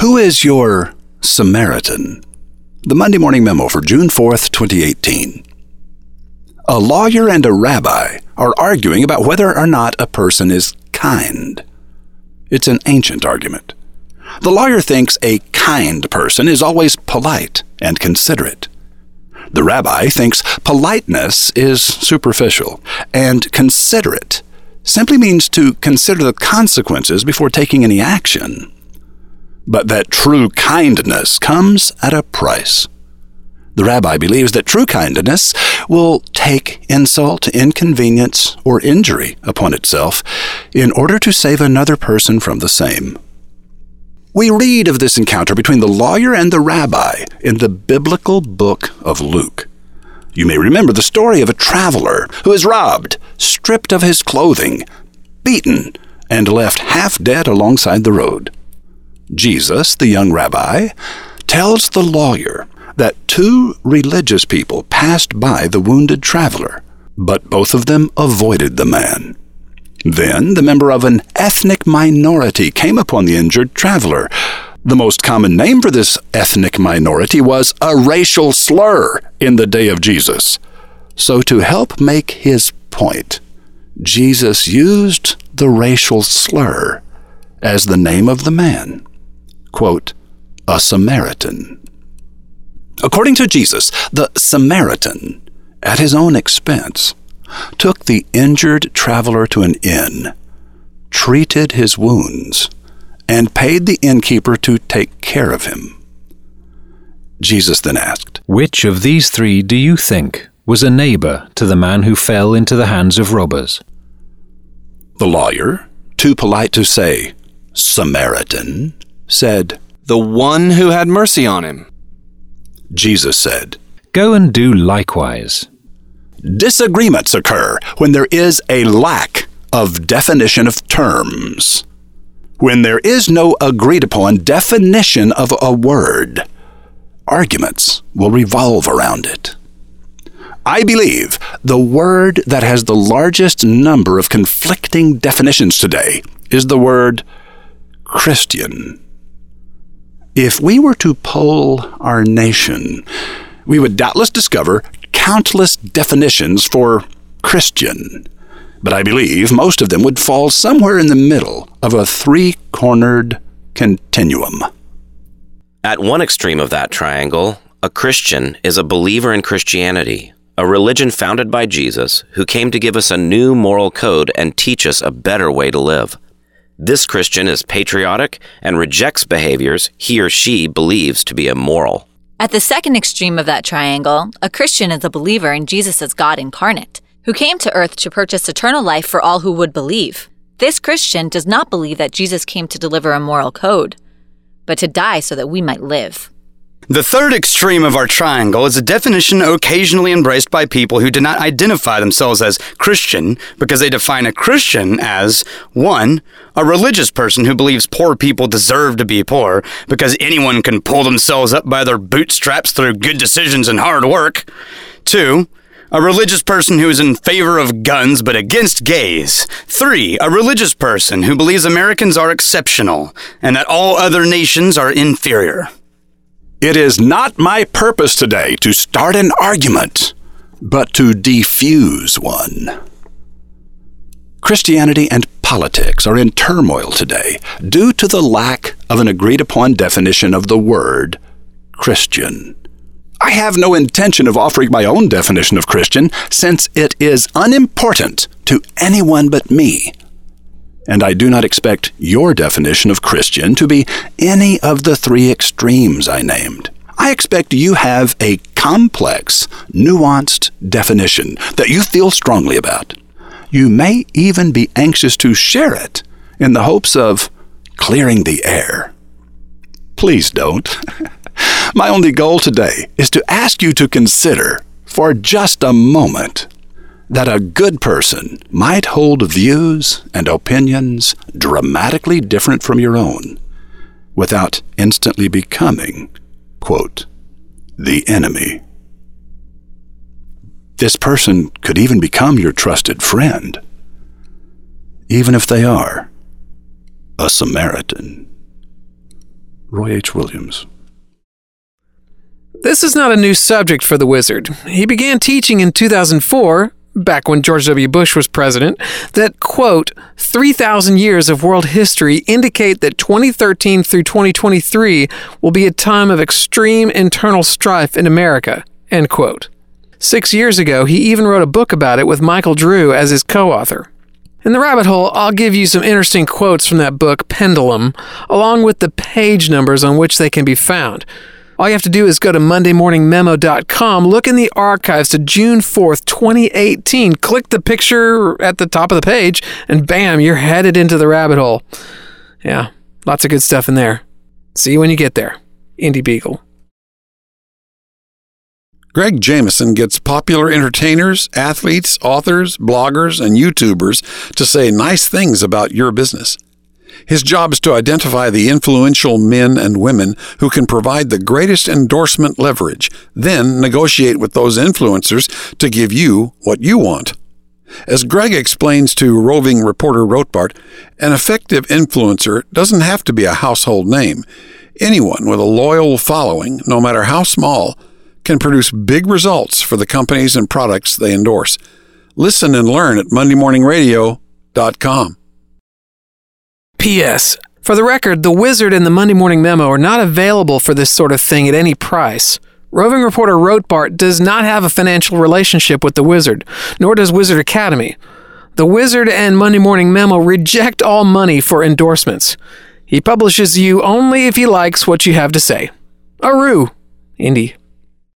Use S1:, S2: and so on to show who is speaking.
S1: Who is your Samaritan? The Monday Morning Memo for June 4th, 2018. A lawyer and a rabbi are arguing about whether or not a person is kind. It's an ancient argument. The lawyer thinks a kind person is always polite and considerate. The rabbi thinks politeness is superficial, and considerate simply means to consider the consequences before taking any action. But that true kindness comes at a price. The rabbi believes that true kindness will take insult, inconvenience, or injury upon itself in order to save another person from the same. We read of this encounter between the lawyer and the rabbi in the biblical book of Luke. You may remember the story of a traveler who is robbed, stripped of his clothing, beaten, and left half dead alongside the road. Jesus, the young rabbi, tells the lawyer that two religious people passed by the wounded traveler, but both of them avoided the man. Then the member of an ethnic minority came upon the injured traveler. The most common name for this ethnic minority was a racial slur in the day of Jesus. So, to help make his point, Jesus used the racial slur as the name of the man. Quote, a Samaritan. According to Jesus, the Samaritan, at his own expense, took the injured traveler to an inn, treated his wounds, and paid the innkeeper to take care of him. Jesus then asked,
S2: Which of these three do you think was a neighbor to the man who fell into the hands of robbers?
S1: The lawyer, too polite to say Samaritan, said,
S3: The one who had mercy on him.
S1: Jesus said,
S2: Go and do likewise.
S1: Disagreements occur when there is a lack of definition of terms. When there is no agreed upon definition of a word, arguments will revolve around it. I believe the word that has the largest number of conflicting definitions today is the word Christian. If we were to poll our nation, we would doubtless discover countless definitions for Christian, but I believe most of them would fall somewhere in the middle of a three cornered continuum.
S4: At one extreme of that triangle, a Christian is a believer in Christianity, a religion founded by Jesus who came to give us a new moral code and teach us a better way to live. This Christian is patriotic and rejects behaviors he or she believes to be immoral.
S5: At the second extreme of that triangle, a Christian is a believer in Jesus as God incarnate, who came to earth to purchase eternal life for all who would believe. This Christian does not believe that Jesus came to deliver a moral code, but to die so that we might live.
S6: The third extreme of our triangle is a definition occasionally embraced by people who do not identify themselves as Christian because they define a Christian as 1. A religious person who believes poor people deserve to be poor because anyone can pull themselves up by their bootstraps through good decisions and hard work. 2. A religious person who is in favor of guns but against gays. 3. A religious person who believes Americans are exceptional and that all other nations are inferior.
S1: It is not my purpose today to start an argument, but to defuse one. Christianity and politics are in turmoil today due to the lack of an agreed upon definition of the word Christian. I have no intention of offering my own definition of Christian since it is unimportant to anyone but me. And I do not expect your definition of Christian to be any of the three extremes I named. I expect you have a complex, nuanced definition that you feel strongly about. You may even be anxious to share it in the hopes of clearing the air. Please don't. My only goal today is to ask you to consider, for just a moment, that a good person might hold views and opinions dramatically different from your own without instantly becoming, quote, the enemy. This person could even become your trusted friend, even if they are a Samaritan.
S7: Roy H. Williams.
S8: This is not a new subject for the wizard. He began teaching in 2004, back when George W. Bush was president, that, quote, 3,000 years of world history indicate that 2013 through 2023 will be a time of extreme internal strife in America, end quote. Six years ago, he even wrote a book about it with Michael Drew as his co author. In the rabbit hole, I'll give you some interesting quotes from that book, Pendulum, along with the page numbers on which they can be found. All you have to do is go to MondayMorningMemo.com, look in the archives to June 4th, 2018, click the picture at the top of the page, and bam, you're headed into the rabbit hole. Yeah, lots of good stuff in there. See you when you get there. Indie Beagle.
S7: Greg Jameson gets popular entertainers, athletes, authors, bloggers, and YouTubers to say nice things about your business. His job is to identify the influential men and women who can provide the greatest endorsement leverage, then negotiate with those influencers to give you what you want. As Greg explains to roving reporter Rotbart, an effective influencer doesn't have to be a household name. Anyone with a loyal following, no matter how small, can produce big results for the companies and products they endorse. Listen and learn at MondayMorningRadio.com.
S8: P.S. For the record, the Wizard and the Monday Morning Memo are not available for this sort of thing at any price. Roving reporter Rotbart does not have a financial relationship with the Wizard, nor does Wizard Academy. The Wizard and Monday Morning Memo reject all money for endorsements. He publishes you only if he likes what you have to say. Aru, Indy.